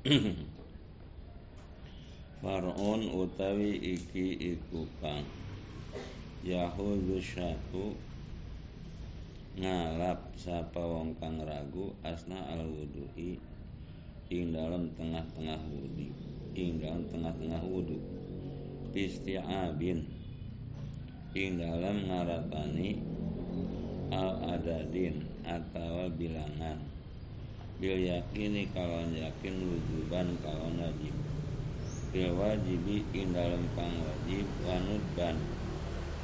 Far'un utawi iki iku kang. Yahudu syatu ngalap sapa wong kang ragu asna al wuduhi ing dalam tengah-tengah wudi ing dalam tengah-tengah wudu. Isti'abin ing dalam ngaratani al adadin atau bilangan bil yakini kalau yakin wujuban kalau wajib. Bil wajibi ing dalam kang wajib wanud ban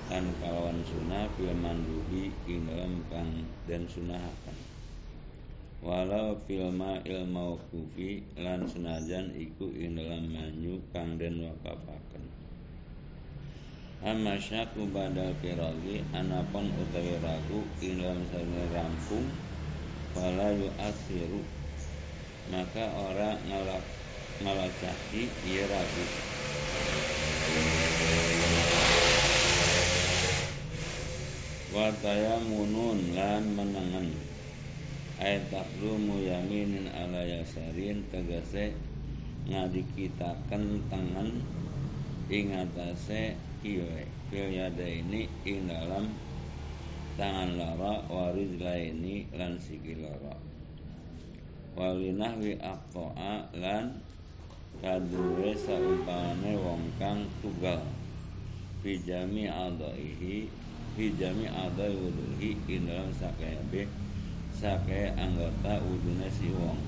kan kalawan sunnah fil mandubi ing dalam kang dan sunahakan walau fil ma'il mauqufi lan senajan iku ing dalam manyu kang den wakafaken amma syaku badal firagi anapun utawi ragu ing dalam rampung wala yu'athiru maka orang ngalak ngalacaki ia ragu. Wataya munun lan menangan Ayat taklumu yaminin ala yasarin Tegase ngadikitakan tangan Ingatase kiwe Fil yada ini ing dalam tangan lara warid laini lan siki lara. Walinahwi aqta'a lan kaduwe saumpamane wong kang tugal fi jami adaihi hijami ada wuduhi ing dalam sakaya be sakaya anggota wudune si wong.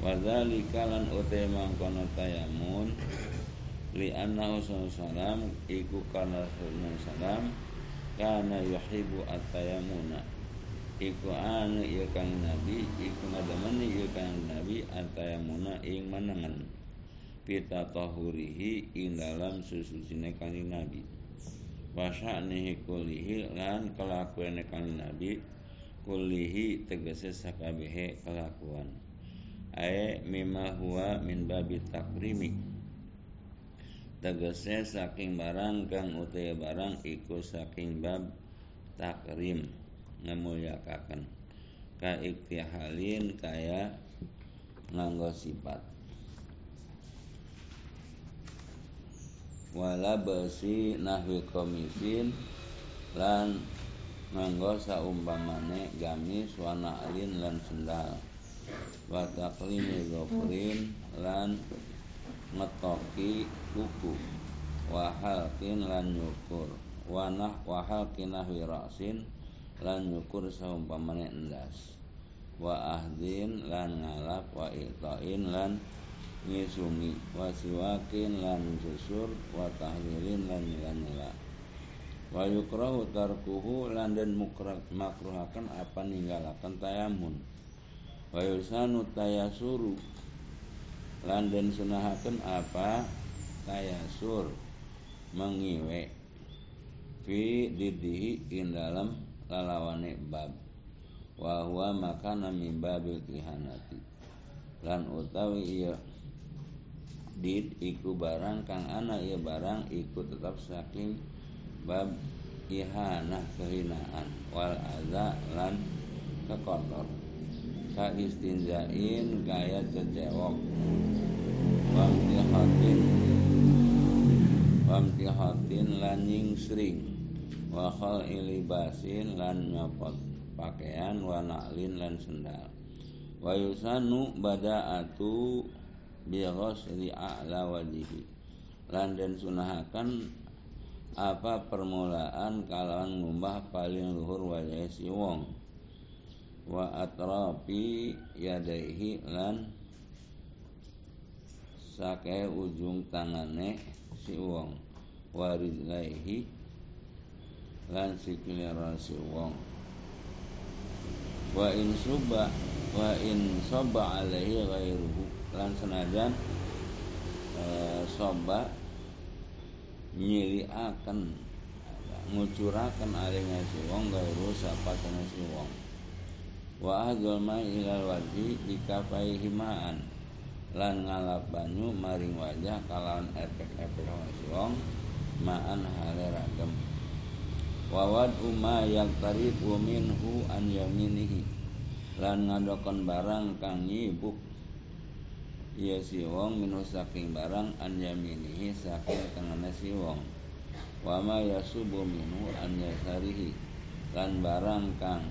Wadzalika lan utai mangkono tayamun li anna salam iku kana salam kana yuhibbu at-tayamuna iku anu ieu kang nabi iku ngademeni ieu kang nabi at-tayamuna ing menengen pita tahurihi ing dalam sususine kanjeng nabi. Wa sya'nihi kullihi lan kelakuan kang nabi kullihi tegese sakabehe kelakuan. Ae mimma huwa min babi takrimi tegese saking barang kang utaya barang iku saking bab takrim ngemulyakaken. Ka iktihalin kaya nganggo sifat. Wala besi nahwi komisin lan nganggo saumpamane gamis wana alin lan sendal. Wa taklimi lan ngetoki kuku wa halkin lan nyukur. Wa nah wa halkin nahwi rasin lan nyukur saumpamane endas. Wa ahdin lan ngalap wa itain lan ngisumi. Wasiwakin lan susur wa tahlirin lan nyela-nyela wa yukrahu tarkuhu lan den makruhakan apa ninggalakan tayamun. Wa yusanu tayasuru lan den sunahaken apa? Tayasur. Mengiwe. Fi didihi in dalam lalawane bab. Wa huwa makana min babil kihanati. Lan utawi iya did iku barang kang ana ya barang iku tetap saking bab ihanah kehinaan. Wal aza lan kekotor ka istinzain gaya cecewok. Wamtihatin. Wamtihatin lan sering wa khal ilibasin lan nyopot pakaian wa naklin lan sendal. Wa yusanu bada'atu bi ghusli a'la wajhi. Lan den sunahaken apa permulaan kalawan ngumbah paling luhur wajah si wong wa atrafi yadaihi lan sake ujung tangane si wong. Wa rizlaihi lan sikile si wong. Wa in suba wa in sabba alaihi ghairuhu. Lan senajan e, soba akan ngucurakan alihnya si wong gairu sapa si wong wa ahdul ma ilal wajhi dikafai himaan. Lan ngalap banyu maring wajah kalawan efek-efek wong ma'an hale ragam wawad umma yang tarifu minhu an yaminihi. Lan ngadokon barang kang nyibuk Iya si wong minhu saking barang an yaminihi saking tengahna si wong wa ma yasubu minhu an yasarihi. Lan barang kang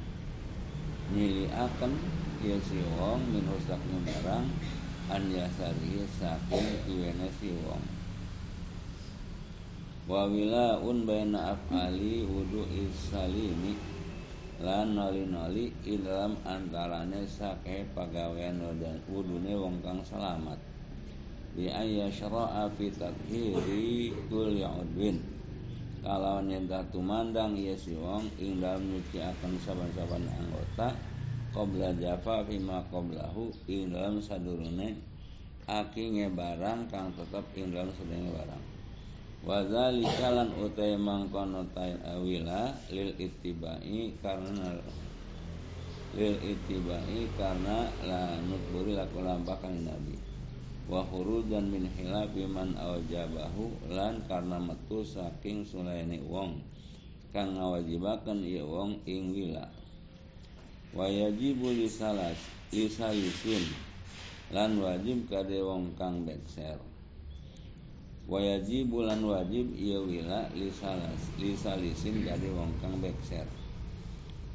nyiliaken iya si wong minhu saking barang an yasarihi saking si wong. Wa wilaun baina af'ali wudu salimi lan noli-noli dalam antarane sake pagawean wudune wong kang selamat. Bi ayya syara'a fi tathiri kulli udwin kalawan yen tumandang ieu si wong ing dalem nyuciaken saban-saban anggota qabla jafa ma qablahu ing dalem sadurunge akinge barang kang tetep ing dalem sedenge barang. Wadzalika lan utai mangkono tain awila lil ittibai karena lil ittibai karena la nutburi laku lampakan nabi wa dan min hilafi man awjabahu lan karena metu saking sulaini wong kang ngawajibaken ieu wong ing wila. Wa yajibu lisalas lisalisin lan wajib kade wong kang bekser wajib bulan wajib iya wila lisalas lisalisin jadi wong kang bekser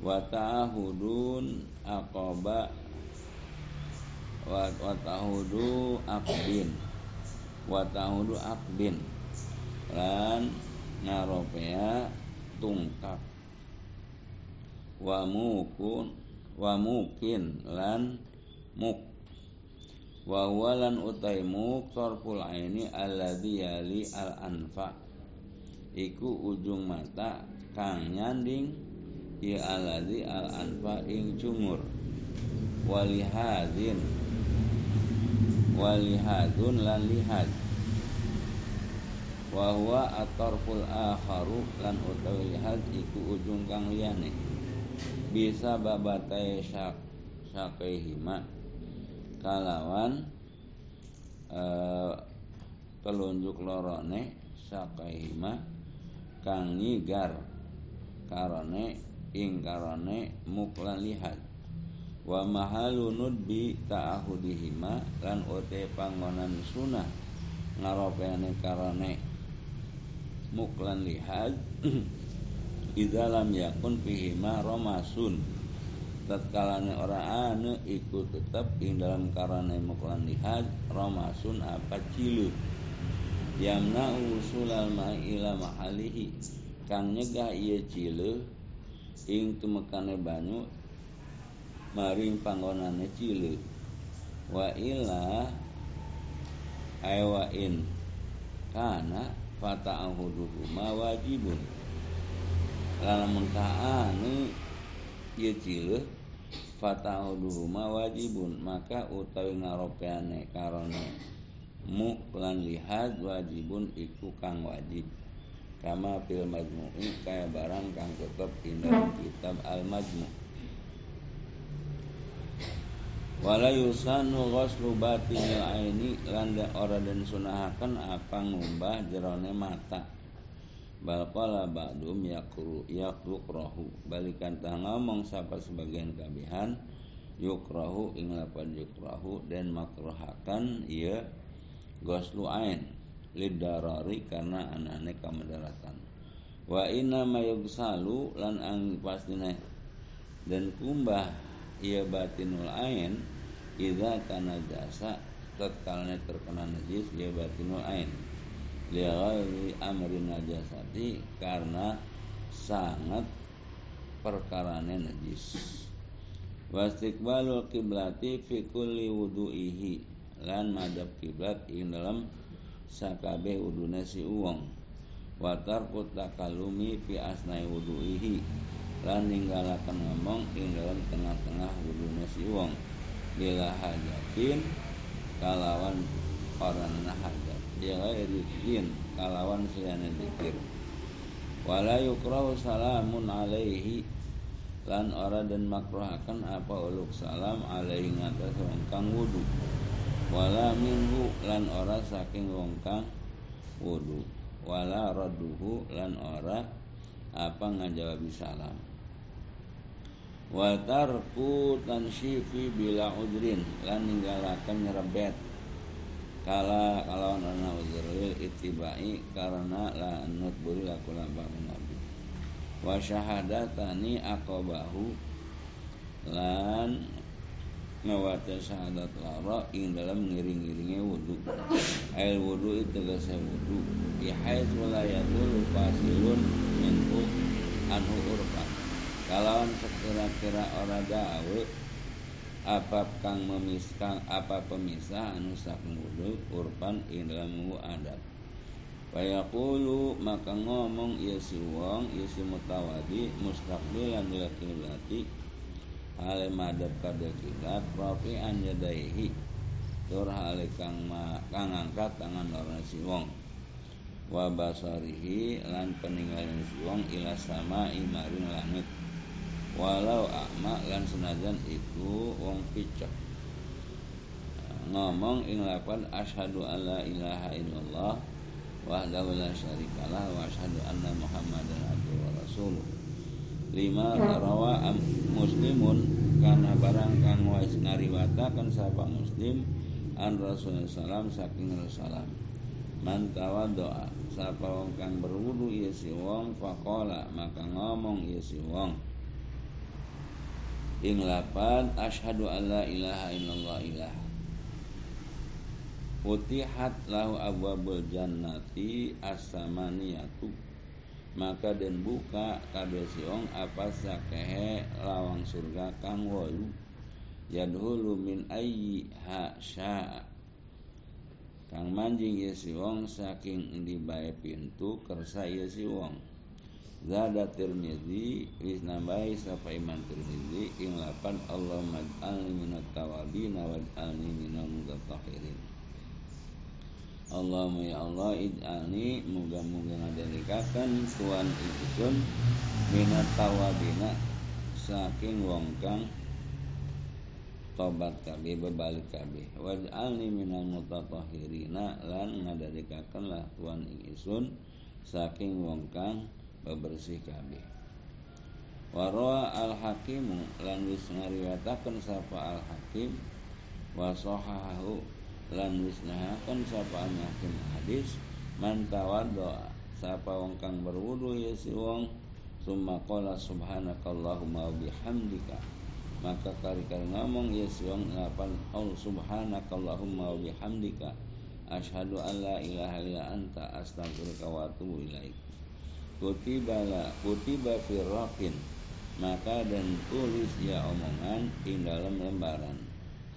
wa ta'ahudun aqaba wa ta'ahudu akbin wa ta'ahudu akbin lan ngaropea tungkap. Wa mukun wa mukin lan muk. Wa walan utaimu tarful aini alladhi yali al anfa. Iku ujung mata kang nyanding ya alladhi al anfa ing cungur walihadin walihadun lan lihad wa huwa atarful akharu lan utawi lihad iku ujung kang liyane. Bisa babatai syak syakaihima kalawan eh, telunjuk lorone sakaima kang nyigar karone ing karone muklan lihat wa mahalun bi ta'ahudihima lan ote panggonan sunah ngaropeane karone muklan lihat idza lam yakun fihima romasun. Tatkalane ora ane ikut tetap ing dalam karane muklan lihad romasun apa cilu. Yamna usulal ma'i ila mahalihi. Kang nyegah iya cilu ing tumekane banyu maring panggonane cilu wa ila in kana fata'ahuduhu ma wajibun. Lamun kaane ieu cilu fatauduhuma wajibun. Maka utawi ngaropeane karone mu lan lihad wajibun iku kang wajib. Kama fil majmu'i kaya barang kang tetep dalam kitab al majmu' wala yusanu ghuslu batinil aini lan ora den sunahaken apa ngumbah jerone mata. Bal qala ba'dum yakru yakruhu balikan tah ngomong sapa sebagian kabihan yukrahu ing lapan yukrahu dan makruhakan ia goslu ain lidarari karena anane kamadaratan wa inna ma yugsalu lan ang pastine dan kumbah ia batinul ain idza kana jasa tatkalnya terkena najis ia batinul ain. Liaghairi amrin najasati karena sangat perkarane najis. Wastiqbalul kiblati fi kulli wudu'ihi lan madhab kiblat ing dalam sakabe wudune si uwong. Wa tarku takalumi fi asnai wudu'ihi lan ninggalaken ngomong ing dalam tengah-tengah wudune si uwong bila hajatin kalawan orang hajat bighairi din kalawan seliane zikir. Wala yukrahu salamun alaihi. Lan ora dan makruhakan apa uluk salam alaihi ngatas wong kang wudu. Wala minhu lan ora saking wong kang wudu. Wala raduhu lan ora apa ngajawab salam wa tarku tansyifi bila udrin lan ninggalaken nyerebet kala kalawan ana uzrul itibai karena la anut buri laku lampa nabi wa syahadatani aqabahu lan ngawaca syahadat lara ing dalam ngiring-ngiringnya wudu. Air wudu itu gak wudu. Ihais walayatul fasilun minhu anhu urfan kalawan sekira-kira ora dawe apa kang memiskan apa pemisah anu urpan ing dalam adat. Fayaqulu maka ngomong ya si wong ya si mutawadi mustaqbilan ila kiblati hale madhab kada kiblat rafi an yadaihi tur hale kang kang angkat tangan orang si wong. Wa basarihi lan peninggalan si wong ila sama imaring langit walau akma lan senajan iku wong picek. Ngomong ing lapan asyhadu alla ilaha illallah wahdahu la syarikalah wa asyhadu anna muhammadan abduhu wa rasuluh. Lima rawa muslimun karena barang kang wis ngariwatakan sapa muslim an rasulullah salam saking rasulullah. Man tawaddoa sapa wong kang berwudu ieu si wong faqala maka ngomong ieu si wong ing lapan asyhadu alla ilaha illallah ilah Putihat lahu abwabul jannati as-samaniyatu. Maka dan buka kade siong apa sakehe lawang surga kang wolu yadhulu min ayyi ha syaa. Kang manjing ya siwong saking di bae pintu kersa ya siwong Zada Tirmizi wis nambahi sapa Imam Tirmizi ing lapan Allah maj'alni minat tawabin waj'alni minal mutatahhirin Allahumma ya Allah ij'alni muga-muga ngadalikakan tuan isun minat tawabina saking wong kang tobat kabeh bebalik kabeh. Waj'alni minal mutatahhirina lan ngadalikakan lah tuan isun saking wong kang bebersih kabeh Warwa al hakimu lan wis ngariwataken sapa al hakim wa sahahu lan wis nahaken sapa al hakim hadis man tawaddo sapa wong kang berwudu ya si wong summa qala subhanakallahumma bihamdika. Maka kari-kari ngomong ya si wong ngapan oh subhanakallahumma bihamdika asyhadu an la ilaha illa anta astaghfiruka wa atubu ilaik kutibala kutiba firraqin. Maka dan tulis ya omongan ing dalam lembaran.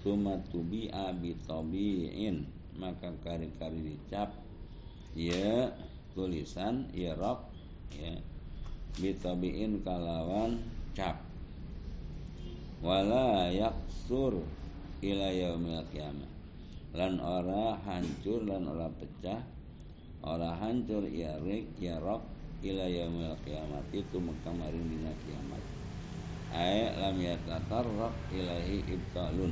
Suma tubi abi tabiin maka kari-kari dicap ya tulisan ya rok ya. Bitabiin kalawan cap. Wala yaksur ila yaumil kiamah lan ora hancur lan ora pecah. Ora hancur ya rik ya rok ila yaumil kiamat itu kamarin dina kiamat. Ay lam yatatarraq ilahi ibtalun.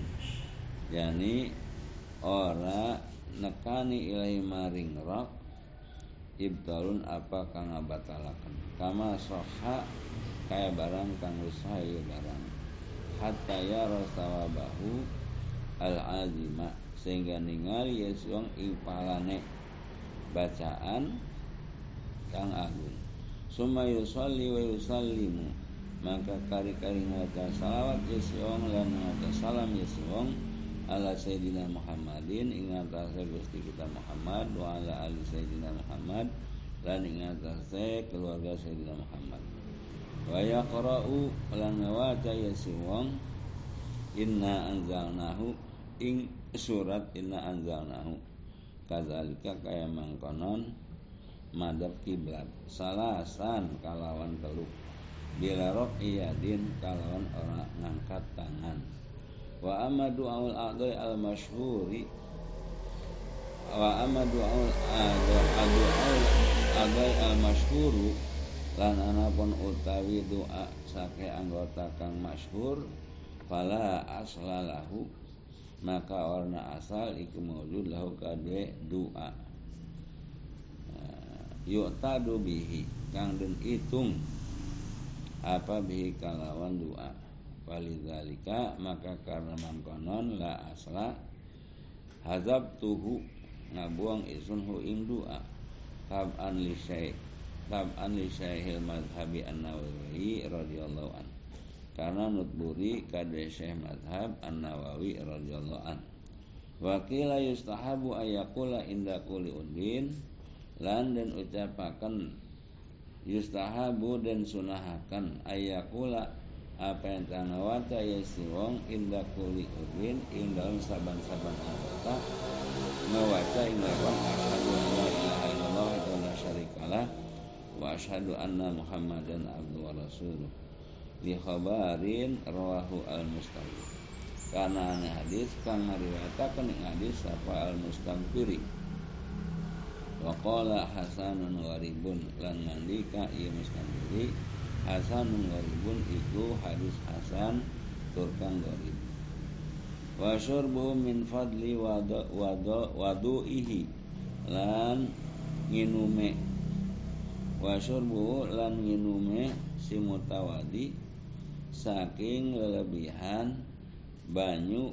Yani ora nekani ilahi maring rak ibtalun apa kang abatalaken kama soha kaya barang kang ya barang. Hatta ya rasawabahu al azima sehingga ningali ya suang ipalane bacaan kang agung summa yusalli wa yusallimu. Maka kari-kari ngaca salawat yesiong lan ngaca salam yesiong ala sayyidina Muhammadin ing atase Gusti kita Muhammad wa ala ali sayyidina Muhammad lan ing atase keluarga sayyidina Muhammad. Wa yaqra'u lan ngaca yesiong inna anzalnahu ing surat inna anzalnahu. Kadzalika kaya mangkonon madhab kiblat. Salasan kalawan teluk. Bila rob iyadin kalawan orang ngangkat tangan. Wa amadu awal adai al masyhuri wa amadu awal adai al masyhuru lan anapun utawi doa sake anggota kang masyhur fala aslalahu maka warna asal iku maujud lahu kade doa yu'tadu bihi. Kang den hitung apa bihi kalawan doa. Walidzalika maka karena mangkonon la asla hazab tuhu ngabuang isun hu ing dua tab'an li syekh tab'an li syekhil madhabi an-nawawi radhiyallahu an. Karena nutburi kade syekh madhab an-nawawi radhiyallahu an. Wakila yustahabu ayakula inda kuli udin Lan dan ucapakan Yustahabu dan sunahakan ayakula apa yang tanawata ya siwong inda kuli udin ing dalam saban-saban anggota ngawaca ing lawan asyhadu an la ilaha illallah wa la syarikalah wa asyhadu anna muhammadan abdu wa rasuluh. Li khabarin rawahu al mustaqim karena hadis kang ngariwayataken ing hadis apa al mustamfiri wa qala hasanun gharibun lan ngandika ieu mustamfiri hasanun gharibun iku hadis hasan turkang gharib. Wa syurbu min fadli wadu wadu wadu'ihi lan nginume. Wa syurbu lan nginume si mutawadi saking lelebihan banyu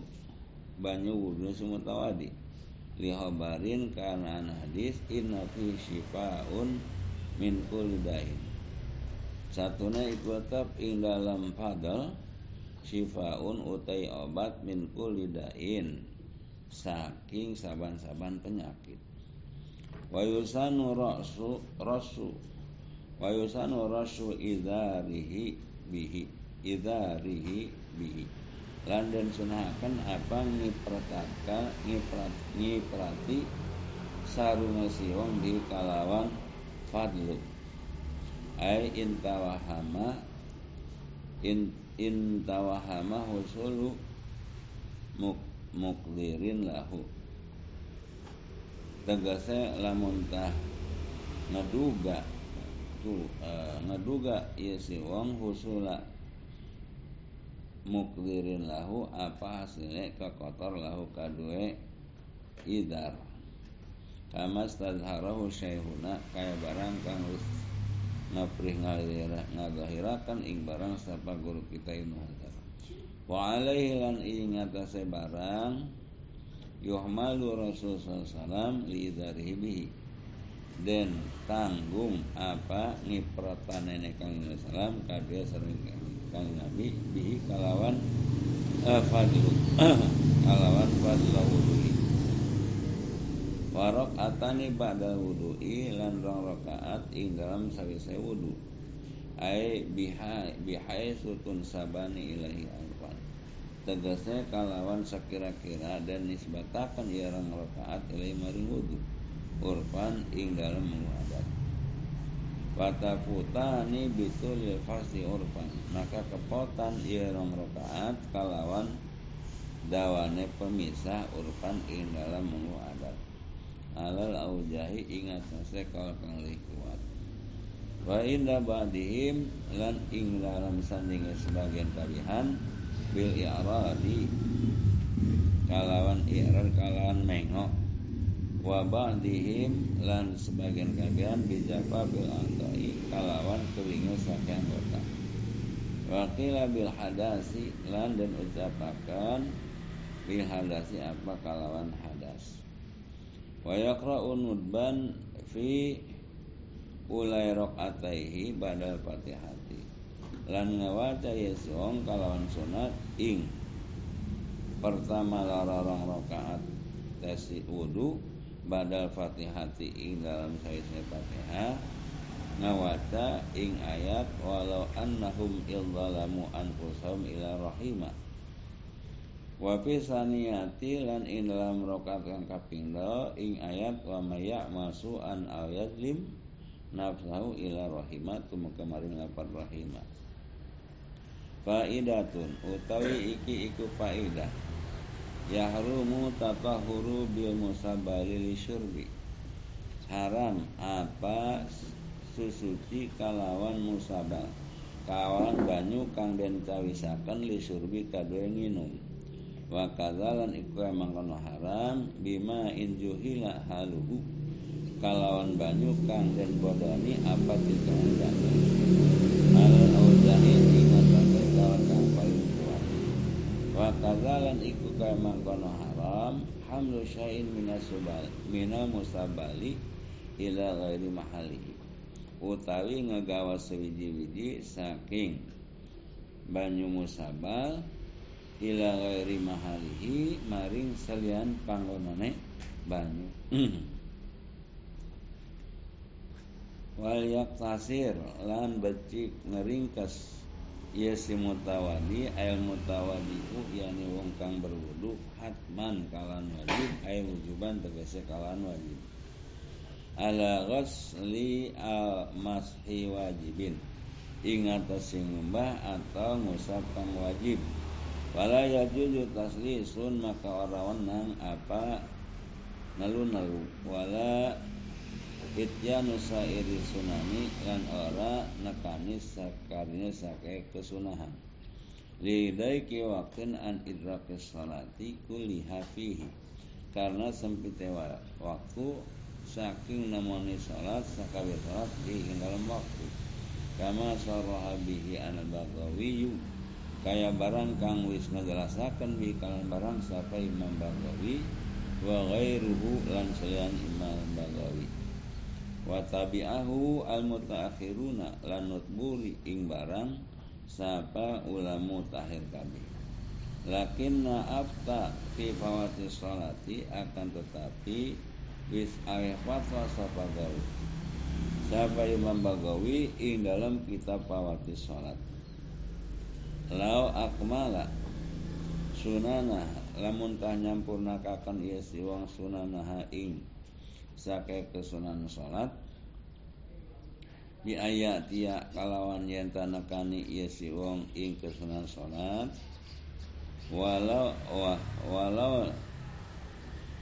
banyu wudhu sumutawadi lihabarin karena hadis inna fi shifaun min kulli dain satuna iku tetap ing dalam fadal shifaun utai obat min kulli dain saking saban-saban penyakit. Wa yusanu rasu rasu wa rasu idarihi bihi idarihi bihi lan dan sunahaken apa ngiprataka ngiprat ngiprati saruna siwong di kalawan fadlu. Ai intawahama in intawahama husulu muk muklirin lahu. Tegase lamun tah ngeduga tu uh, ngeduga ieu si wong husula mukdirin lahu apa hasilnya? Kotor lahu kadue idar. Kama stadharahu syaihuna kaya barang kang wis ngaprih ngadahirakan ing barang sapa guru kita Ibnu Hajar. Wa alaihi lan ing atase barang yuhmalu Rasul sallallahu li idarihi bihi. Dan tanggung apa ngipratan nenek kang salam kadue sering kang Nabi bihi kalawan uh, fadlu. Kalawan fadlu wudu'i. Warok atani ba'da wudu'i lan rong rakaat ing dalam sawise wudu. Ai bihai bihai sutun sabani ilahi alfan tegasnya kalawan sekira-kira dan nisbatakan ia rong rakaat ilahi maring wudu. Urfan ing dalam mengadat Watafutani bitul fasi urfan. Maka kepotan rong rokaat Kalawan dawane pemisah urfan ing dalam mulu adat. Alal aujahi ingat sase kalau kang kuat. Wa inda ba'dihim lan ing dalam sandingan sebagian kalihan Bil i'radi Kalawan i'rad kalawan mengok wa ba'dihim lan sebagian kagian bijapa bil andai kalawan kewingu saking anggota. Wakila bil hadasi lan dan ucapakan bil hadasi apa kalawan hadas. Wa yakra'u nudban fi ulai rokataihi badal fatihati. Lan ngawaca yesong kalawan sunat ing pertama larang rokaat tesi wudu badal fatihati ing dalam saisnya fatihah. Ngawata ing ayat walau annahum idzalamu anfusahum ila rahimah. Wa fi saniyati lan ing dalam rakaat kang kaping ing ayat wa may masu an ayat lim nafsahu ila rahimat tumeka maring lapar rahimah. Faidatun utawi iki iku faidah Yahrumu tatahuru bil musabali li syurbi. Haram apa susuci kalawan musabal Kawan banyu kang den cawisaken li syurbi kadue nginum Wa kadzalan iku emang kono haram bima injuhila haluhu. Kalawan banyu kang den bodoni apa tikang Al auzahi ingat kawan kang paling wa kazalan iku kaya mangkono haram hamlu syai'in minasubal minal musabali ila ghairi mahalihi. Utawi ngagawa sewiji-wiji saking banyu musabal ila ghairi mahalihi maring salian panggonane banyu. Wal yaktasir lan becik ngeringkes Ia si mutawadi ayat mutawadi u yani wong kang berwudu hatman kalan wajib ay wujuban tegese kalan wajib. Ala ghasli al mashi wajibin. Ingat sing ngembah atau ngusap kang wajib. Wala yajuju taslisun maka orang nang apa nalu-nalu. Wala Ityanu sairi sunani lan ora nekani sakarnya sake kesunahan. Lidaiki wakin an idraki salati kuliha fihi. Karena sempitnya waktu saking namoni salat sakawi salat di dalam waktu. Kama sarraha bihi an bagawiyu Kaya barang kang wis ngejelasakan bi kalan barang sampai Imam Bagawi wa ghairuhu lan Imam Bagawi wa tabi'ahu al mutaakhiruna lanut buri ing barang sapa ulamu tahir kami. Lakinna afta fi fawati salati akan tetapi wis aweh fatwa sapa gawi. Sapa Imam Bagawi ing dalam kitab fawati salat lau akmala sunana lamun tah nyampurnakaken ieu si wong ing sake kesunan salat bi ayat dia kalawan yen tanakani ieu si wong ing kesunan salat walau wah, walau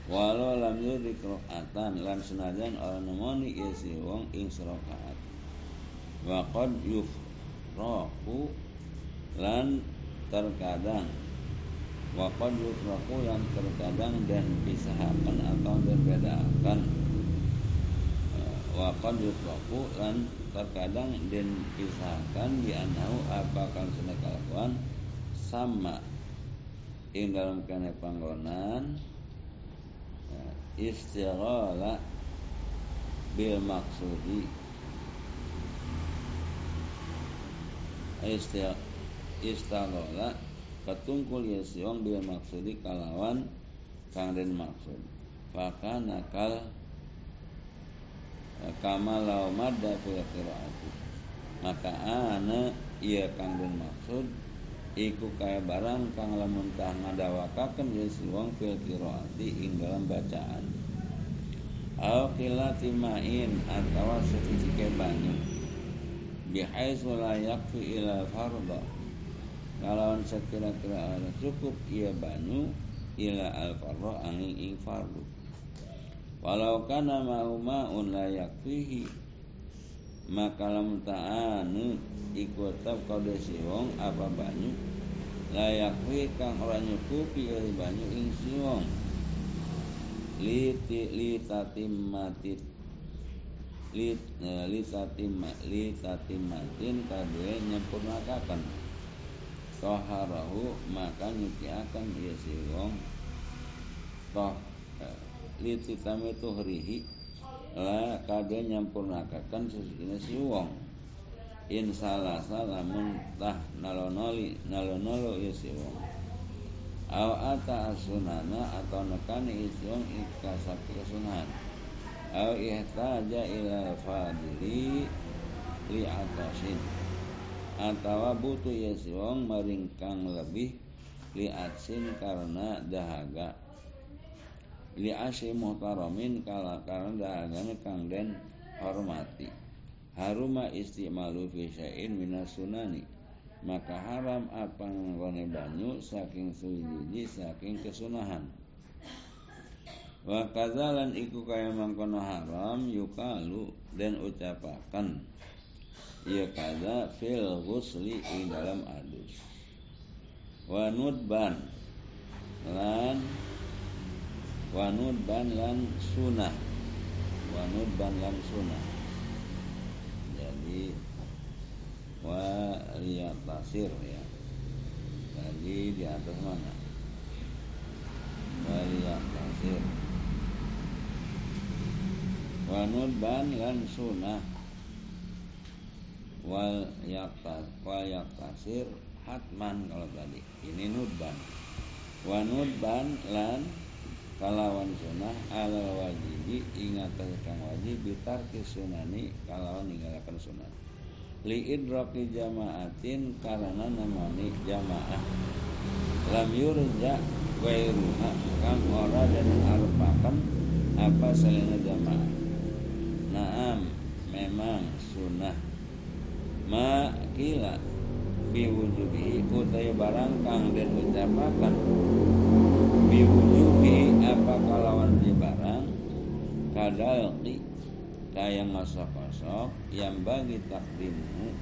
walau lam yudik rakaatan lan senajan ora nemoni ieu si wong ing serakaat wa qad yufraqu lan terkadang. Wakon yufraku yang terkadang dan pisahkan atau berbedakan Wakon yufraku dan terkadang dan pisahkan di anahu apa kan kelakuan sama ing dalam kene panggonan istighala bil maksudi. Istighala katungkul ya siong bil maksudi kalawan kang den maksud. Maka nakal kama lau madda fil qiraati. Maka ana ia kang den maksud iku kaya barang kang lamun tah ngadawakaken ya siwong fil qiraati ing dalam bacaan. Au qilati ma'in atawa ke banyu bihaitsu la yakfi ila fardha. Kalawan sekira-kira cukup ia banyu ila al farro angin ing fardu. Walau kana ma'u ma'un maka lam ta'anu iku tetap kode siwong apa banyu. La yakfi kang ora nyukupi dari banyu ing siwong li li tatimmatit li eh, li tatimma li tatimmatin kadue nyempurnakaken. Toharahu maka akan ia si wong. Toh eh, lititame tuhrihi la kade nyampurnakaken sesuatu si wong. In salah salamun tah nalonoli nalonolo ya si wong. Aw ata asunana atau nekani isi wong ikasaki asunan. Aw ihtaja ila fadili li atasin. Atawa butuh ya si wong maringkang lebih liatsin karena dahaga li asy muhtaramin kala karena dahagana kang den hormati. Haruma istimalu fi syai'in minas sunani. Maka haram apa nggone banyu saking sujudi saking kesunahan. Wa kadzalan iku kaya mangkono haram yukalu dan ucapakan ia kada fil ghusli ing dalam adus. Wa nudban. Lan wa nudban lan sunah wa nudban lan sunah jadi wa tasir ya. Jadi di atas mana? Wal yaktasir wa nudban lan sunah wal yaktas wal yaktasir hatman kalau tadi. Ini nudban. Wa nudban lan kalawan sunah ala wajibi ingat kang wajib bitar sunani kalawan ninggalkan sunah li idraki jamaatin karena namani jamaah. Lam yurja wairuha kang ora dan arupakan apa selain jamaah. Naam memang sunnah. Ma kila Biwujubi utai barang kang den ucapakan. Biwujubi apa kalawan di barang? Kadalki Kaya ngosok-ngosok Yang bagi takdimu.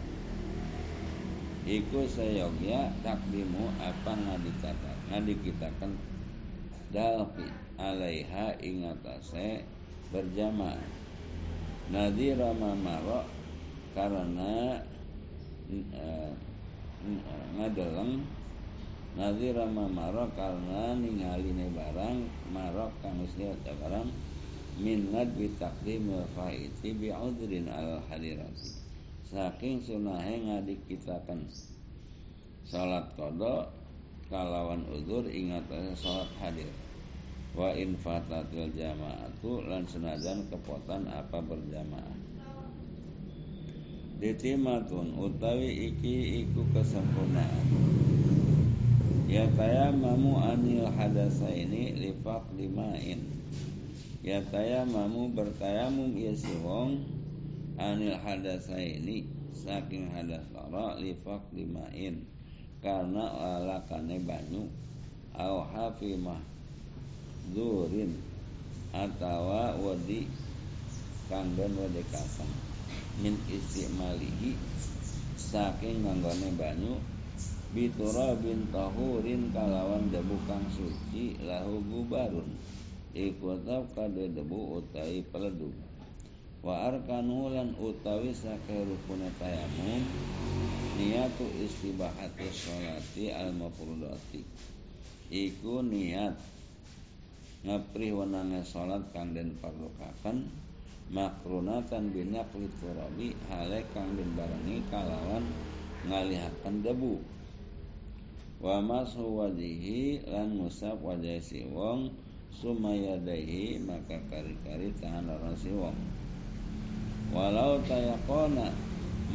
Iku sayogya takdimu apa ngadikatakan Ngadikitakan. Dalki alaiha ingatase berjamaah. Nadhira mamaro karena uh, ngadeleng nadhira mamaro karena ningali barang marok kang lihat barang minat bi taqdimil faiti bi udrin al hadirati saking sunahe ngadikitakan salat qada kalawan udur ingat salat hadir. Wa in fatatil jama'atu lan senajan kepotan apa berjamaah ditimatun utawi iki iku kesempurnaan. Ya tayamamu anil hadasaini lifaq limain ya tayamamu bertayamum ya wong anil hadasaini saking hadas lara lifaq limain karena alakane banyu au hafimah zurin atawa wadi kang den wedekasan min istimalihi saking nganggone banyu bitura bin tahurin kalawan debu kang suci lahu gubarun iku kade debu utai peledu. Wa arkanu lan utawi sake rukune tayamum niatu istibahati sholati al mafrudati iku niat ngaprih wenange salat kang den parlukaken makrunatan binaqli turabi hale kang den kalawan ngalihaken debu. Wa masu wajihi lan musab wajah si wong sumayadaihi maka kari-kari tangan orang si wong. Walau tayakona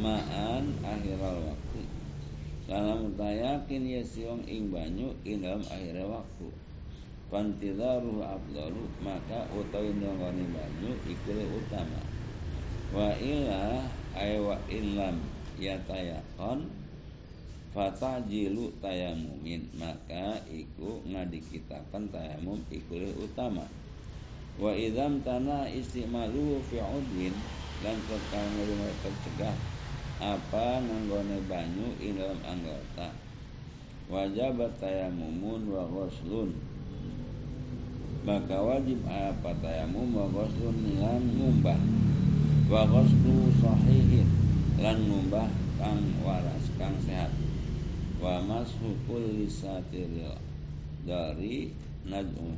ma'an akhiral waktu. Salam tayakin ya si wong ing banyu ing dalam akhir waktu fantidaruhu afdalu maka utawi nongoni banyu ikule utama. Wa ila ay wa illam yatayakon fatajilu tayamumin maka iku ngadikitakan tayamum ikule utama. Wa idam tanah istimalu fi udwin dan mereka tercegah apa nanggone banyu ing dalam anggota. Wajib tayamumun wa ghuslun maka wajib apa tayamum wa ghuslun lan ngumbah. Wa ghuslu sahihin lan ngumbah kang waras kang sehat. Wa mashu kulli satiril dari najmu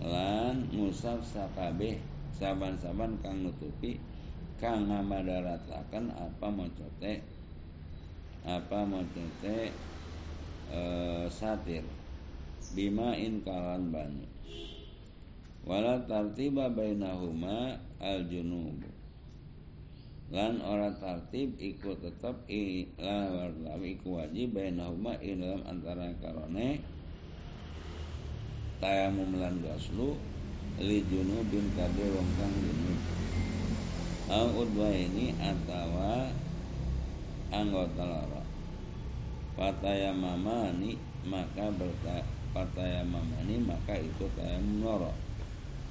lan musaf sakabeh saban-saban kang nutupi kang ngamadarataken apa mocote apa mocote e, satir. Bima in kalan banyu wala tartiba bainahuma al junub lan ora tartib iku tetep lan wartab iku wajib bainahuma ing dalam antara karone tayamum lan gaslu li junubin kade wong kang junub. Au udwa ini atawa anggota lara. Patayamamani maka berta patayamamani maka itu tayamum lara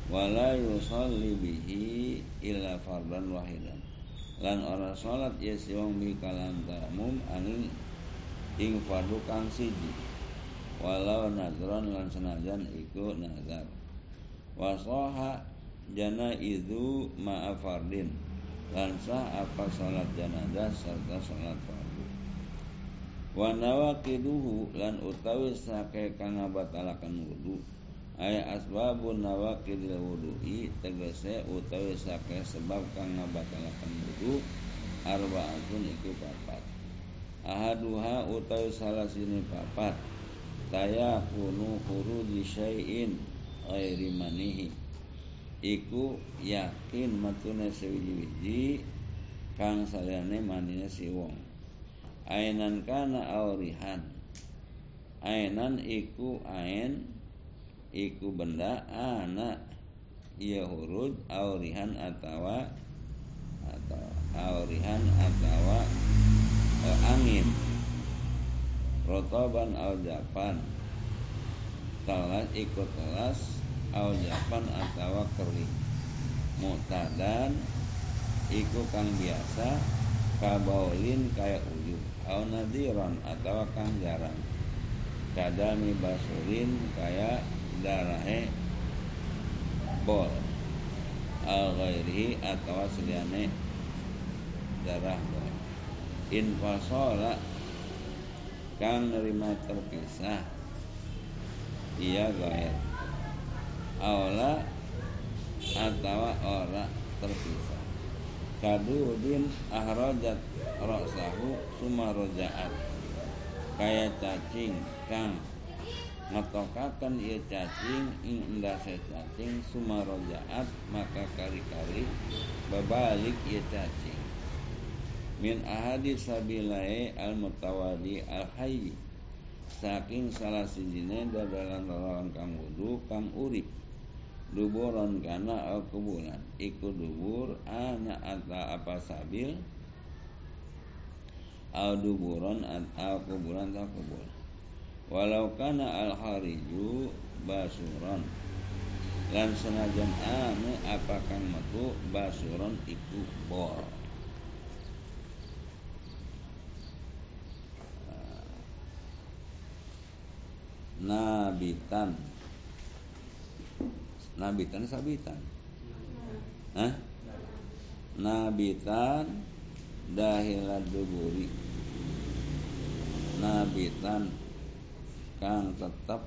wala yusalli bihi illa fardan wahidan. Lan ora salat ya wong bi kalam tamum angin ing fardu kang siji. Walau nadron lan senajan iku nazar. Wasoha jana itu ma'afardin lan sah apa salat janazah serta salat fardu. Wa nawaqiduhu lan utawi sake kang batalaken wudu ay asbabun nawaqidil wudu'i tegese utawi sake sebab kang ngabatalaken wudu arbaatun iku papat. Ahaduha utawi salah sini papat. Taya kunu di syai'in ghairi manihi. Iku yakin matune sewiji-wiji kang saliyane manine si wong. Ainan kana aurihan. Ainan iku ain iku benda anak ia huruf aurihan atawa atau aurihan atawa eh, angin. Rotoban au japan. Telas ikut telas au japan atawa kering mutadan iku kang biasa kabaulin kayak uyu au nadiron atawa kang jarang. Kadami basurin kayak darahe bol. Al ghairihi atau asliane darah bol. Infasola kang nerima terpisah ia gair aula atau ora terpisah. Kadudin ahrojat roksahu sumarojaat kaya cacing kang ngetokaken ieu cacing ing endase cacing sumarojaat maka kali-kali babalik ieu cacing. Min ahadi sabilai al mutawadi al hayy saking salah sijine dadalan lawan kang wudu kang urip. Duburon kana al kubulan iku dubur ana ata apa sabil? Al duburon al kubulan ta kubulan walau kana al hariju basuron lan senajan anu apakan metu basuron iku bor. Nabitan. Nabitan sabitan? Hah? nabitan dahilad duburi. Nabitan kang tetap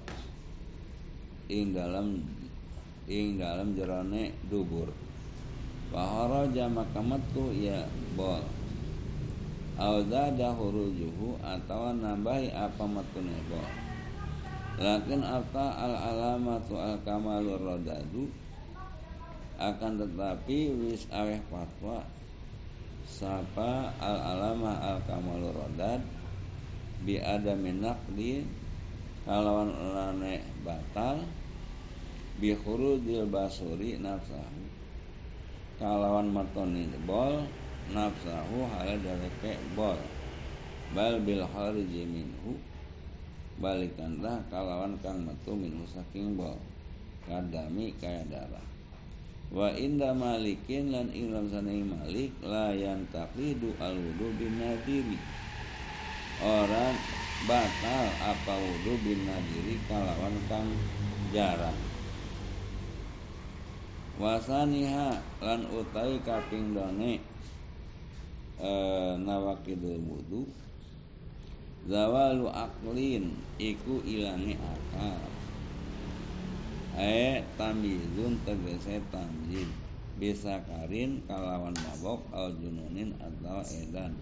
ing dalam ing dalam jerone dubur. Waharaja maka metu ya bol. Auzada hurujuhu atau nambahi apa metune bol. Lakin apa al alamatu al kamalur rodadu akan tetapi wis aweh fatwa sapa al alama al kamalur rodad bi ada di kalawan lane batal bi khurudil basuri nafsahu. Kalawan matoni bol nafsahu hala daleke bol. Bal bil khariji minhu balikanlah kalawan kang metu minhu saking bol. Kadami kaya darah. Wa inda malikin lan ilam sanai malik la yantaqidu al wudu bin nadiri orang batal apa wudhu bin nadiri kalawan kang jarang. Wasaniha lan utai kaping done e, nawakidul wudhu zawalu aklin iku ilangi akal. E tamizun tegese tamzin bisa karin kalawan mabok al jununin atau edan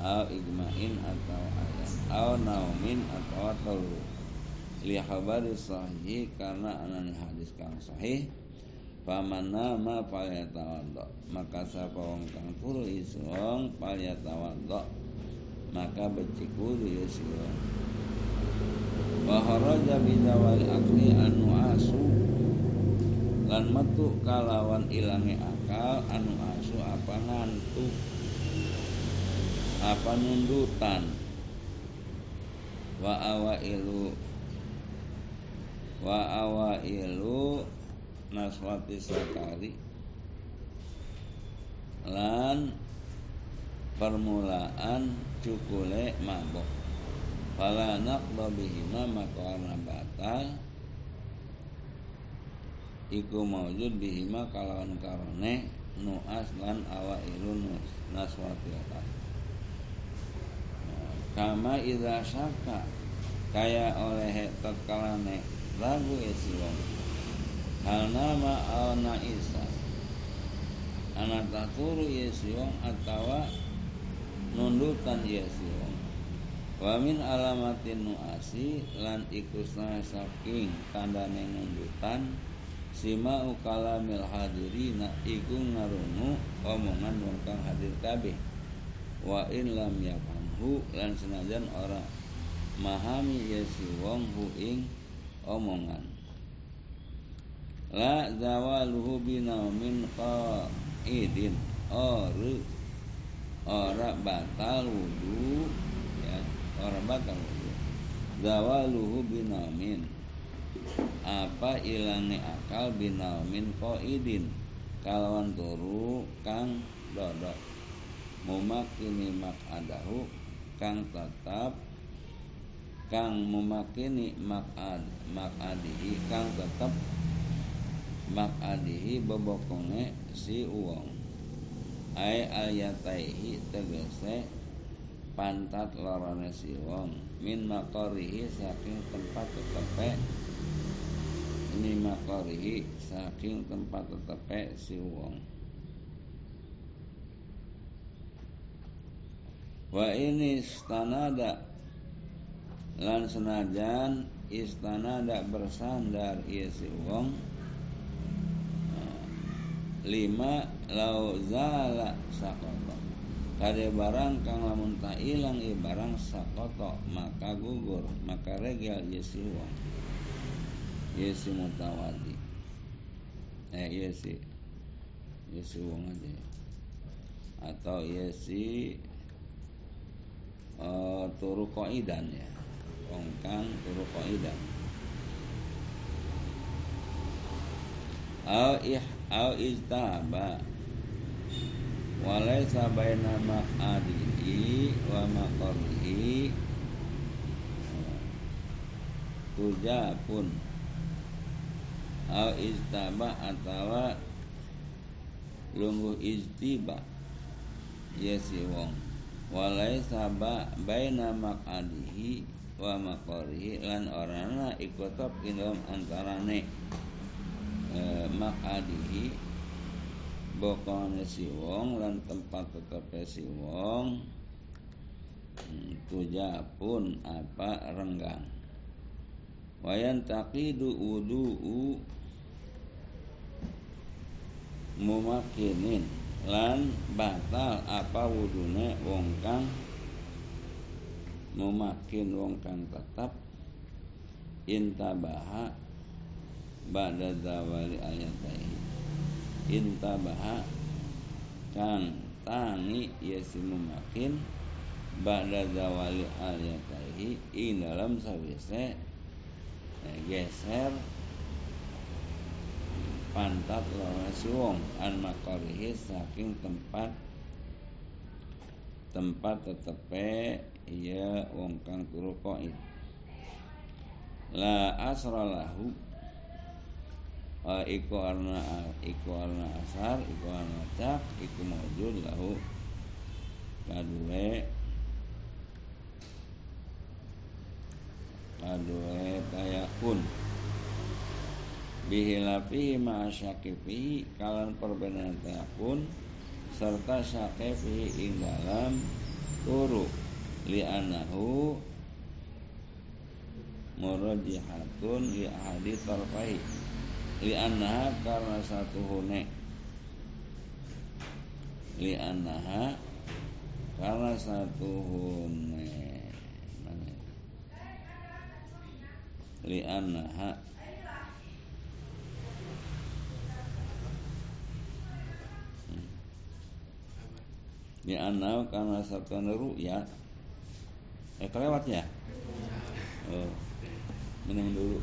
au igmain atau ayat. Au naumin atau telu. Li khabari sahih karena anani hadis kang sahih. Paman nama tawadok Maka sapa wong kang turu iswong tawadok Maka becikudu yuswong Wa kharaja bidawal akli anu asu. Lan metu kalawan ilangi akal anu asu apa ngantuk apa nundutan? Wa awailu wa awailu naswati sakari. Lan permulaan cukule mabok. Fala naqda bihima maka batal. Iku maujud bihima kalawan karone Nuas lan awailu naswati sakari kama idza syaka kaya oleh tatkalane lagu ya si wong hal nama al naisa anak taturu ya si wong atawa nundutan ya si wong wa min alamatin nuasi lan ikusna saking tandane nundutan sima ukalamil hadirina iku ngarungu omongan wong kang hadir kabeh. Wa in lam yafhamhu lan senajan ora mahami ya si wong hu ing omongan. La zawaluhu binaumin qaidin. Ora ora batal wudu ya ora batal wudu. Zawaluhu binaumin. Apa ilangi akal binaumin qaidin? Kalawan turu kang dodok. Mumakini makadahu kang tetap kang memakini makad makadihi kang tetap makadihi bebokonge si uang. Ai ayataihi tegese pantat lorone si wong min makorihi saking tempat tetepe ini makorihi saking tempat tetepe si wong wa ini stanada lan senajan istana dak bersandar iya si wong. Lima lau zala sakoto kade barang kang lamun tak ilang i barang sakoto maka gugur maka regel iya si wong. Iya si mutawadi. Eh iya si iya si wong aja. Atau iya si uh, turu koidan ya. Kongkang turu qaidah au ih au istaba walaysa baina maqadihi wa maqarihi pun au istaba atawa lungguh istiba ya si wong walaysa baina maqadihi wa makorihi lan orana ikutop dalam antarane. E, makadihi bokone si wong lan tempat tetap si wong. Hmm, tuja pun apa renggang. Wayan taqidu wudu'u mumakinin lan batal apa wudune wong kang memakin wong kang tetap. Intabaha ba'da zawali ayatai intabaha kang tangi yasi memakin ba'da zawali ayatai ing dalam sawise eh, geser pantat wong an makarihi saking tempat tempat tetepe iya wong kang turu la asralahu uh, iku arna iku arna asar iku arna cak iku maujud lahu. Kadue kadue tayakun bihilafi ma syakifi kalan perbedaan tayakun serta syakifi ing dalam turu li'anahu murajihatun li ahadi tarfai li'annaha karena satu hune. Li'annaha karena satu hune. Li'annaha li'annahu karena satu ru'yat eh kelewat ya? Oh minum dulu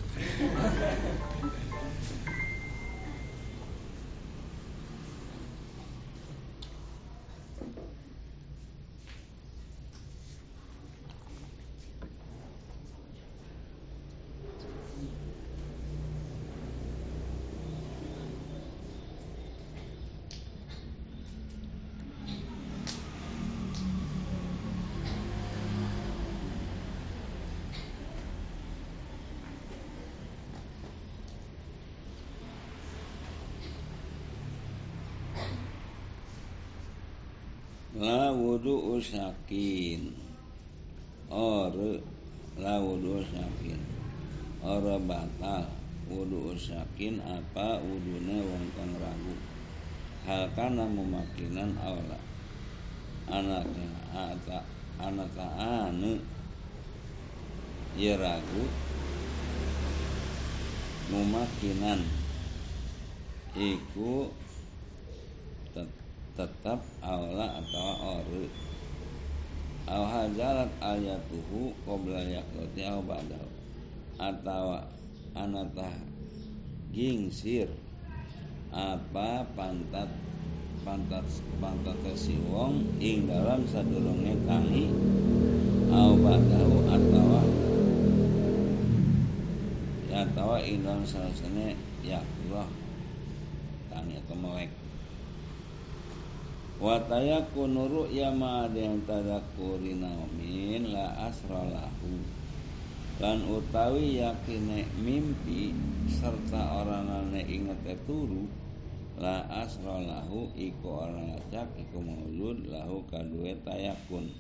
wudu usyakin or la wudu usyakin or batal wudu usyakin apa wudune wong kang ragu. Hal kana memakinan aula anak ata anak anu ya ragu. Memakinan iku tetap aula atau ori au hajarat ayatuhu qabla yaqti au ba'dahu. Atau anata gingsir. Apa pantat pantat pantat si wong ing dalam sadurunge tangi au ba'dahu atau atau ing dalam salasane ya Allah. Tangi atau melek Wataya kunuru ya ma yang tadakuri naumin la asralahu lan utawi yakine mimpi serta orang ane inget turu la asralahu iku orang acak iku maulud lahu kadue tayakun.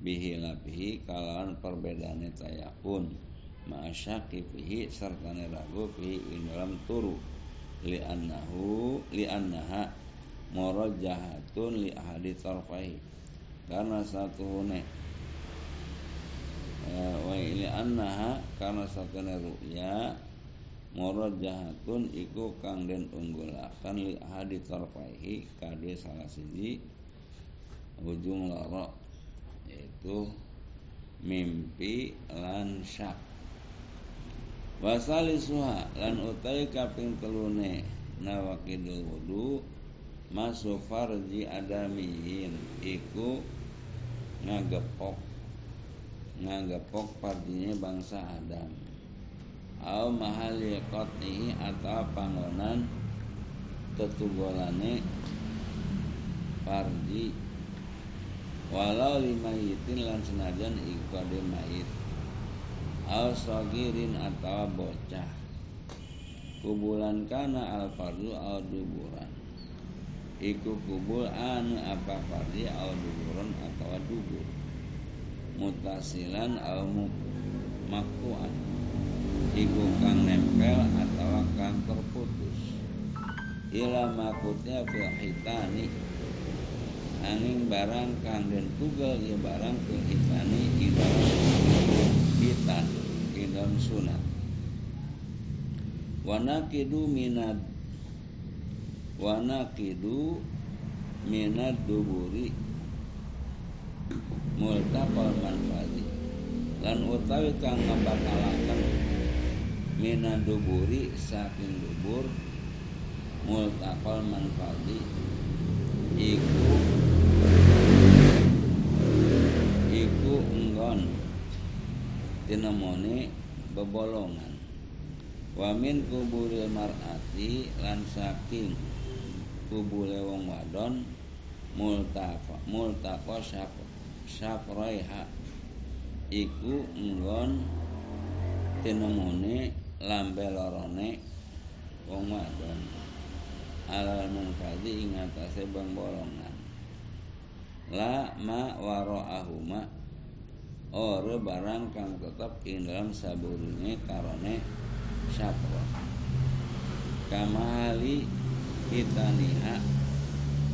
Bihi labihi kalawan perbedaane tayakun. Ma'asyaki fihi serta ragu fihi ing dalam turu. Li annahu li annaha jahatun li ahadi tarfai karena satu ne e, wa ili annaha karena satu ne ru'ya jahatun iku kang den unggulakan li ahadi tarfaihi kadhe salah siji ujung loro yaitu mimpi lan syak. Wasali suha lan utai kaping telune nawakidul wudu masuk farji adamihin iku ngagepok. Ngagepok partinya bangsa Adam. Au mahali qatnihi atau panggonan tetugolane farji walau lima yitin lan senajan iku ade mayit. Au sogirin atau bocah. Kubulan kana al fardu au duburan iku kubul anu apa fardi au duburon atau dubur mutasilan au makuan. Iku kang nempel atau kang terputus. Ila makutnya fil hitani. Angin barang kang den tugel ya barang fil hitani ila hitan dalam sunat. Wanakidu minad wana kidu minad duburi. Multaqal manfaati lan utawi kang ngabakalaken minad duburi saking dubur multaqal manfaati iku iku enggon tinemone bebolongan. Wamin kuburil mar'ati lan saking kubule wong wadon multafa multafa syaf syafraiha iku nggon tinemune lambe lorone wong wadon. Alal mungkadi ing bang bolongan. La ma ahuma ore barang kang tetap ing dalam saburune karone syafra kamali kita niha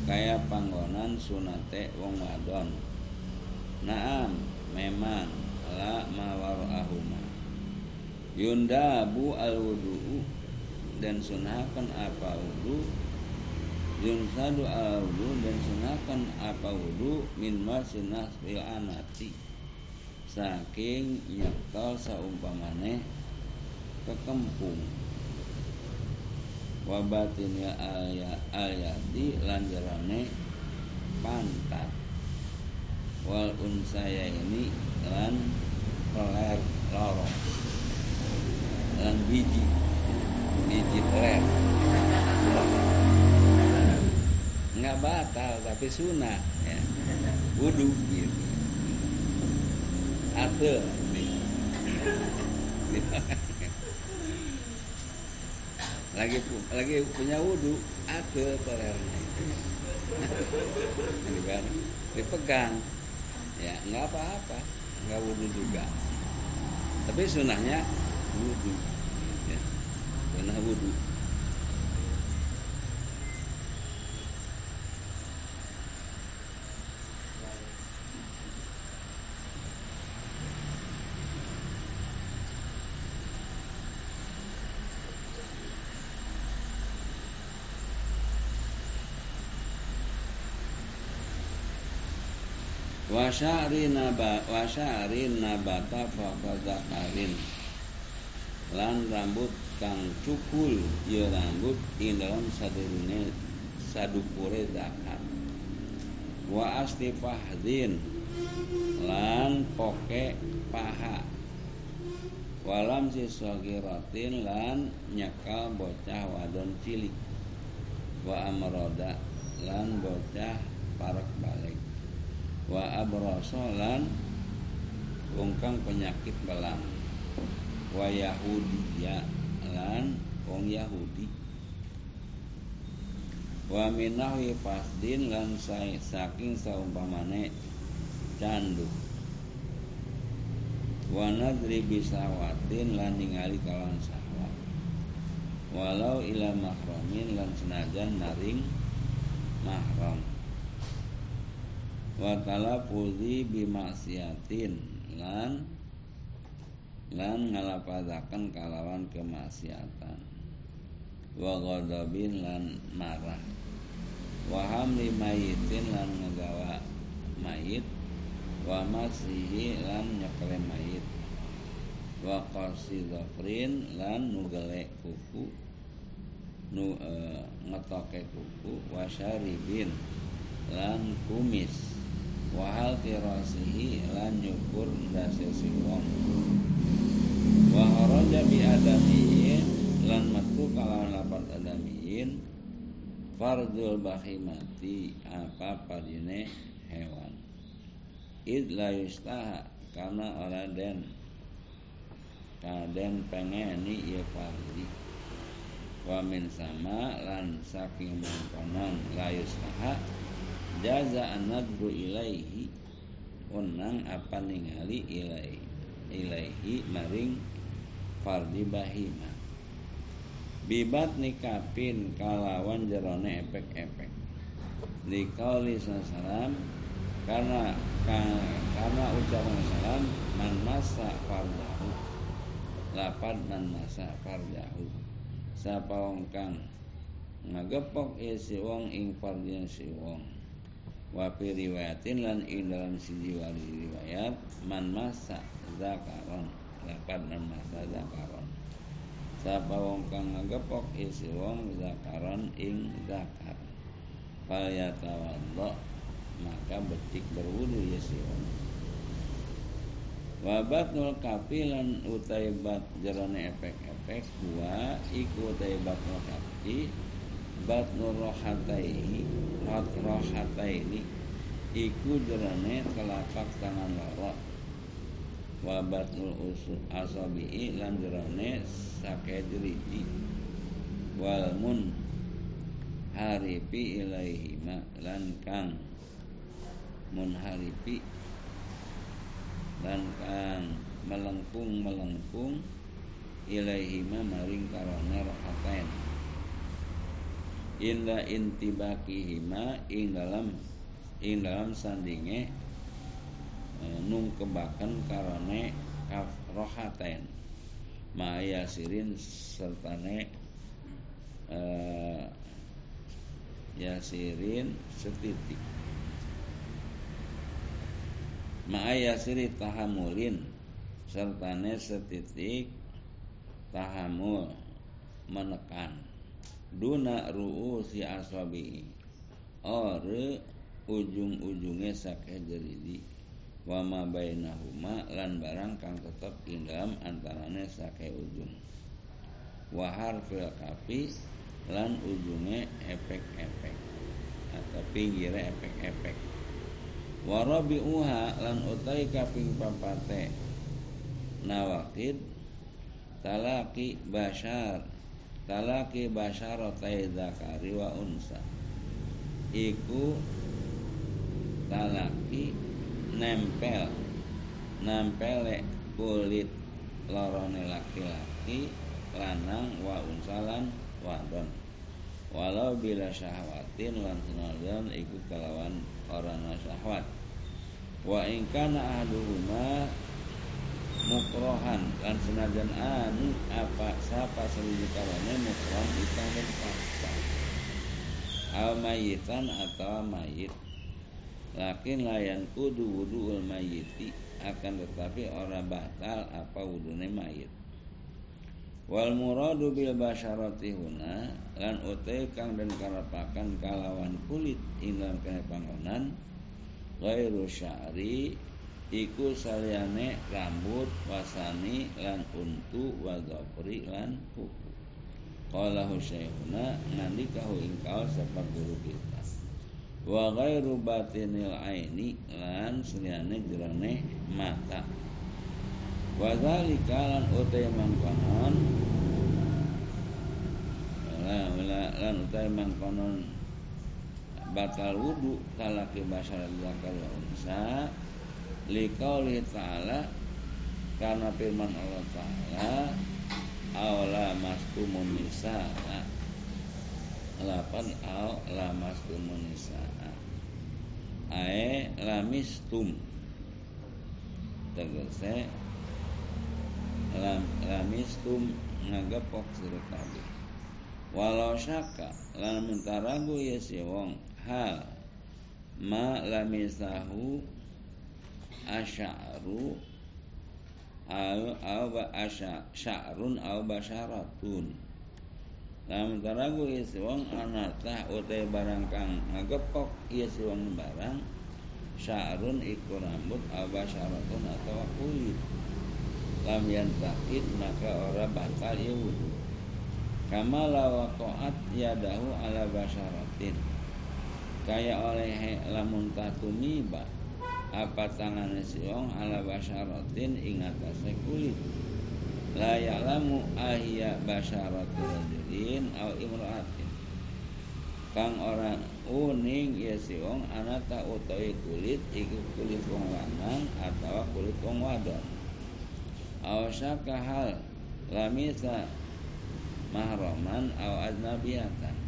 kaya panggonan sunate wong wadon. Naam memang la mawar ahuma. Yunda bu al wudu dan sunahkan apa wudu. Yunsadu al wudu dan sunahkan apa wudu min masinas bil anati. Saking nyekel saumpamane kekempung wabatin ya ayat ayati lanjarane pantat wal unsaya ini lan peler lorong lan biji biji peler. Nggak batal tapi sunnah ya. wudhu gitu. Atau lagi lagi punya wudhu ada pelernya ini kan dipegang. Ya nggak apa-apa nggak wudhu juga. Tapi sunahnya wudhu ya. sunah wudhu naba wasyari nabata fakadakarin lan rambut kang cukul ya rambut ing dalam sadurune sadukure zakat. Wa astifahdin lan poke paha. Walam si sogiratin lan nyekal bocah wadon cilik. Wa amroda lan bocah parak balik wa abrosolan ungkang penyakit belang. Wa yahudiya lan wong yahudi. Wa minawi fasdin lan saking saumpamane candu. Wa nadri bisawatin lan ningali kawan sahwat walau ila mahramin lan senajan naring mahram wa talafuzi bimaksiatin. Lan lan ngalapazaken kalawan kemaksiatan. Wa ghadabin lan marah. Wa hamli lan ngegawa mayit. Wa masihi lan nyekele mayit. Wa qasi lan nugele kuku. Nu e, ngetoke kuku. Wa syaribin lan kumis wahal tirasihi lan nyukur ndase si wong wa haraja bi adamiin lan metu kalawan lapat adamiin fardul bahimati apa padine hewan. Id la karena ora den. Kaden pengeni ya fardi wa min sama lan saking mangkonon la yustaha jaza anadru ilaihi unang apa ningali ilaihi ilaihi maring fardi bahima. Bibat nikapin kalawan jerone efek-efek di kauli salam karena karena ucapan salam man masa fardahu. Lapan man masa fardahu. Sapa wong kang ngagepok isi wong ing fardien si wong wa fi riwayatin lan ing dalam siji wali riwayat man masa zakaron lapan man masa zakaron. Sapa wong kang ngegepok isi wong zakaron ing zakar fal maka betik berwudu ya si wong wabat nul kapilan utai bat jerone efek-efek dua iku utai bat nul kapi batnur rohataihi hat rohataini iku jerane telapak tangan loro wa batnul usul asabi'i lan jerane sake jeriji wal mun haripi ilaihima lan kang. Mun haripi lan kang. Melengkung melengkung ilaihima maring karone rohatain inda intibakihima ing dalam ing dalam sandinge e, nung kebakan karone kaf rohaten. Maya sirin sertane e, yasirin setitik. Ma'aya siri tahamulin sertane setitik tahamul menekan duna si asabi. Ore ujung-ujungnya sakeh jeridi wama bainahuma lan barang kang tetep ing dalam antarane sakeh ujung. Wahar fil kafi lan ujungnya efek-efek atau pinggirnya efek-efek warabi uha lan utai kaping papate nawakid talaki bashar talaki basyaratai zakari wa unsa. Iku talaki nempel nempel kulit lorone laki-laki lanang wa unsalan wadon. Walau bila syahwatin lan senadyan iku kelawan orang syahwat. Wa in kana ahaduhuma mukrohan lan senajan anu apa sapa seluruh karone mukrohan ikang dan paksa al mayitan atau mayit. Lakin layan kudu wudu mayiti akan tetapi orang batal apa wudune mayit. Wal muradu bil basyarati huna lan utai kang dan karapakan kalawan kulit inam kene pangonan ghairu sya'ri iku saliyane rambut wasani lan untu wa lan kuku. Qala husayhuna ngandikahu ingkau sapa guru kita? Wa ghairu batinil aini lan seliyane jerone mata. Wa zalika lan utai mangkonon lan utai mangkonon batal wudu talaki basar zakar wa unsa liqauli ta'ala karena firman Allah Ta'ala awla mastumun nisa lapan au lamastumun nisaa. Ae lamistum. Tegese lam, lamistum ngagepok sira kabeh walau syaka lan mentaragu ya si wong. Hal ma lamisahu asya'ru au au ba asya sya'run au basyaratun. Lamun taragu ieu si wong anatah utai barang kang ngagepok ieu si wong barang sya'run iku rambut aba syaratun atau kulit. Lam yantakid maka ora batal ieu wudu. Kama lawaqat yadahu ala basyaratin kaya oleh lamun tatumiba apa tangan si wong ala basyaratin ing atase kulit. La ya'lamu ahya basyaratu rajulin au imra'atin. Kang orang uning ya si wong anata utawi kulit iku kulit wong lanang atau kulit wong wadon. Au syaka hal lamisa mahraman au ajnabiyatan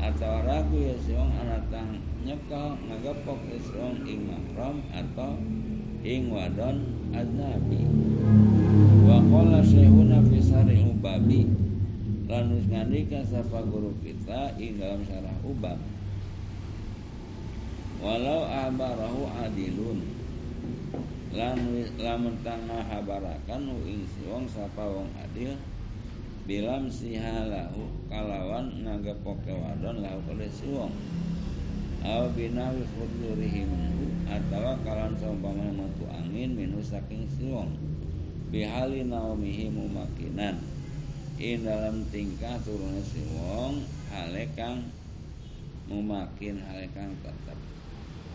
atau ragu ya si wong anatang nyekel ngagepok ya si wong ing mahram atau ing wadon ajnabi wa qala syekhuna fi ubabi lan ngandika sapa guru kita ing dalam syarah ubab. Walau abarahu adilun lan lamun tangah habarakan ing wong sapa wong adil bilam sihalahu kalawan ngagepoke wadon lahu kale si wong aw binawi khudurihim atawa kalan saumpama metu angin minus saking si wong bihali naumihi mumakinan. In dalam tingkah turunnya si wong halekang mumakin halekang tetap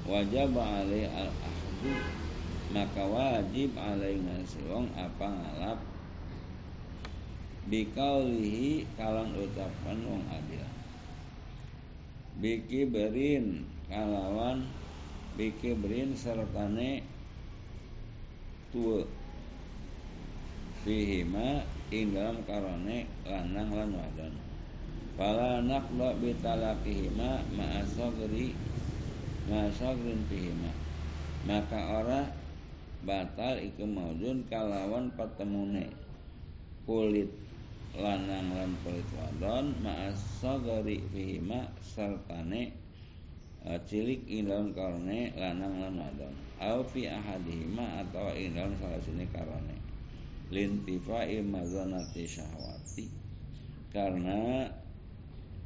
wajib alai al ahdu maka wajib alai si wong apa ngalap bikaulihi kalang ucapan wong adil. Biki berin kalawan biki berin sertane tua. Fihima ing dalam karone lanang lan wadon. Fala naqda bi talaqihima ma asagri ma asagrin fihima. Maka ora batal iku maudun kalawan patemune kulit lanang lan kulit wadon ma asagri fihima sartane uh, cilik ing dalam karone lanang lan wadon. Au fi ahadihima atau dalam salah sini karone. Lintifai mazanati syahwati karena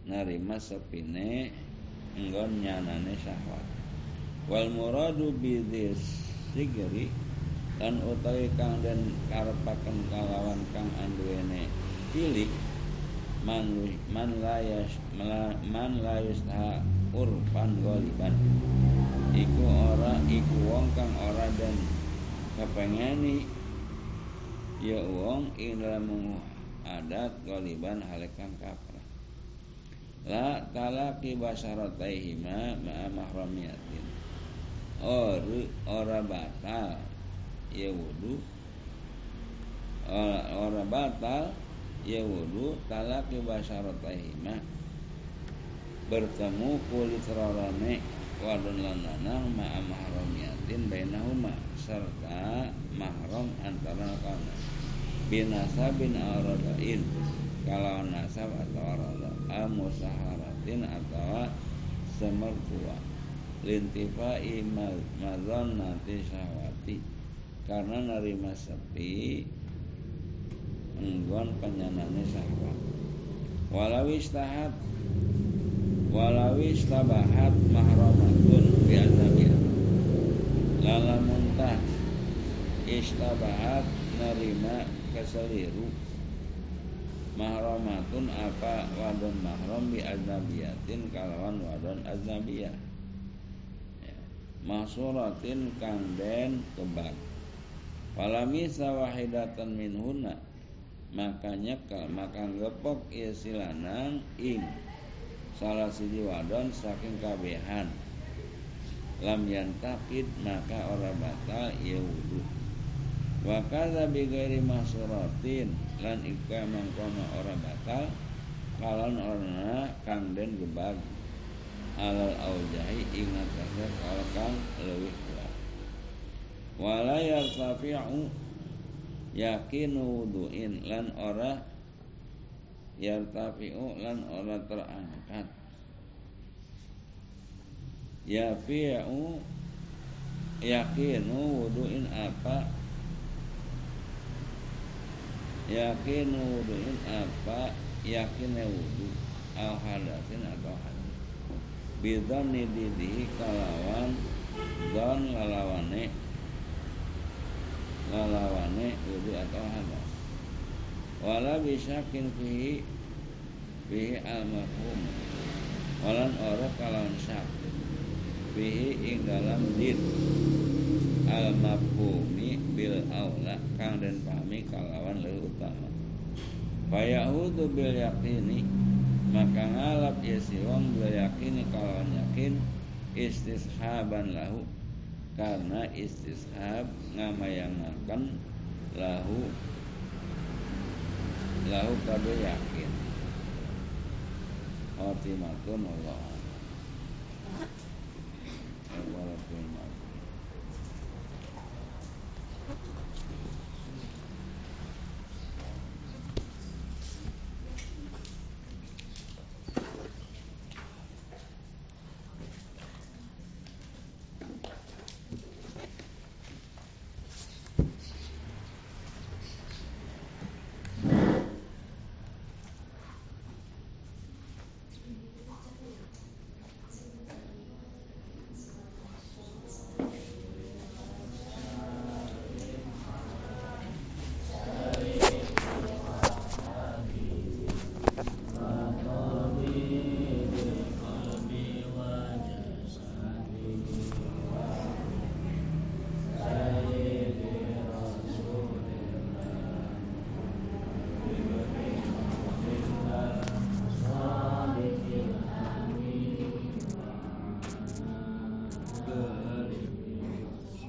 narima sepine enggon nyanane syahwat wal muradu bidis sigri dan utawi kang den karepaken kalawan kang anduwene pilih man man layas man layas urfan goliban. Iku ora iku wong kang ora dan kepengeni ya wong ing dalam adat goliban halekan kaprah. La talaki basyarataihima ma'a mahramiyatin. Or ora batal ya wudu. Ora batal ya wudu talaki basyarataihima bertemu kulit rorone wadon lananang ma'a mahramiyatin bainahuma serta mahram antara kana binasa bin aradain kalau nasab atau arada amusaharatin atau semertua. Lintifa mazon nanti syahwati. Karena nerima sepi enggon penyanane syahwat walau istahat walau istabahat mahramatun biazabiyah lalamun tah istabahat nerima keseliru. Mahramatun apa wadon mahram bi aznabiyatin kalawan wadon aznabiyah ya. masuratin kang den kebak Falami sawahidatan minhuna makanya maka gepok ya silanang ing salah siji wadon saking kabehan. Lam yantakid maka ora batal ya wudu. Wa kadza bi ghairi masuratin lan ika mangkono ora batal kalon orna kang den gebag. Alal aujahi ingat kase kalau kang leuwih kuat. Wala yartafi'u yakinu wudu'in lan ora yartafi'u lan ora terangkat. Ya fi'u yakinu wudu'in apa? Yakin wuduin apa? Yakin wudu al hadasin atau hadas bidon nididihi kalawan don lalawane lalawane wudu atau hadas wala bisakin fihi fihi al mafhum walan ora kalawan syak fihi ing dalam din al mafhumi bil aula kang den pahami kalawan leuwih utama. Fayahudu bil yakini maka ngalap ya si wong bil yakini kalawan yakin istishaban lahu karena istishab ngamayangaken lahu lahu kado yakin. Khotimatun Allah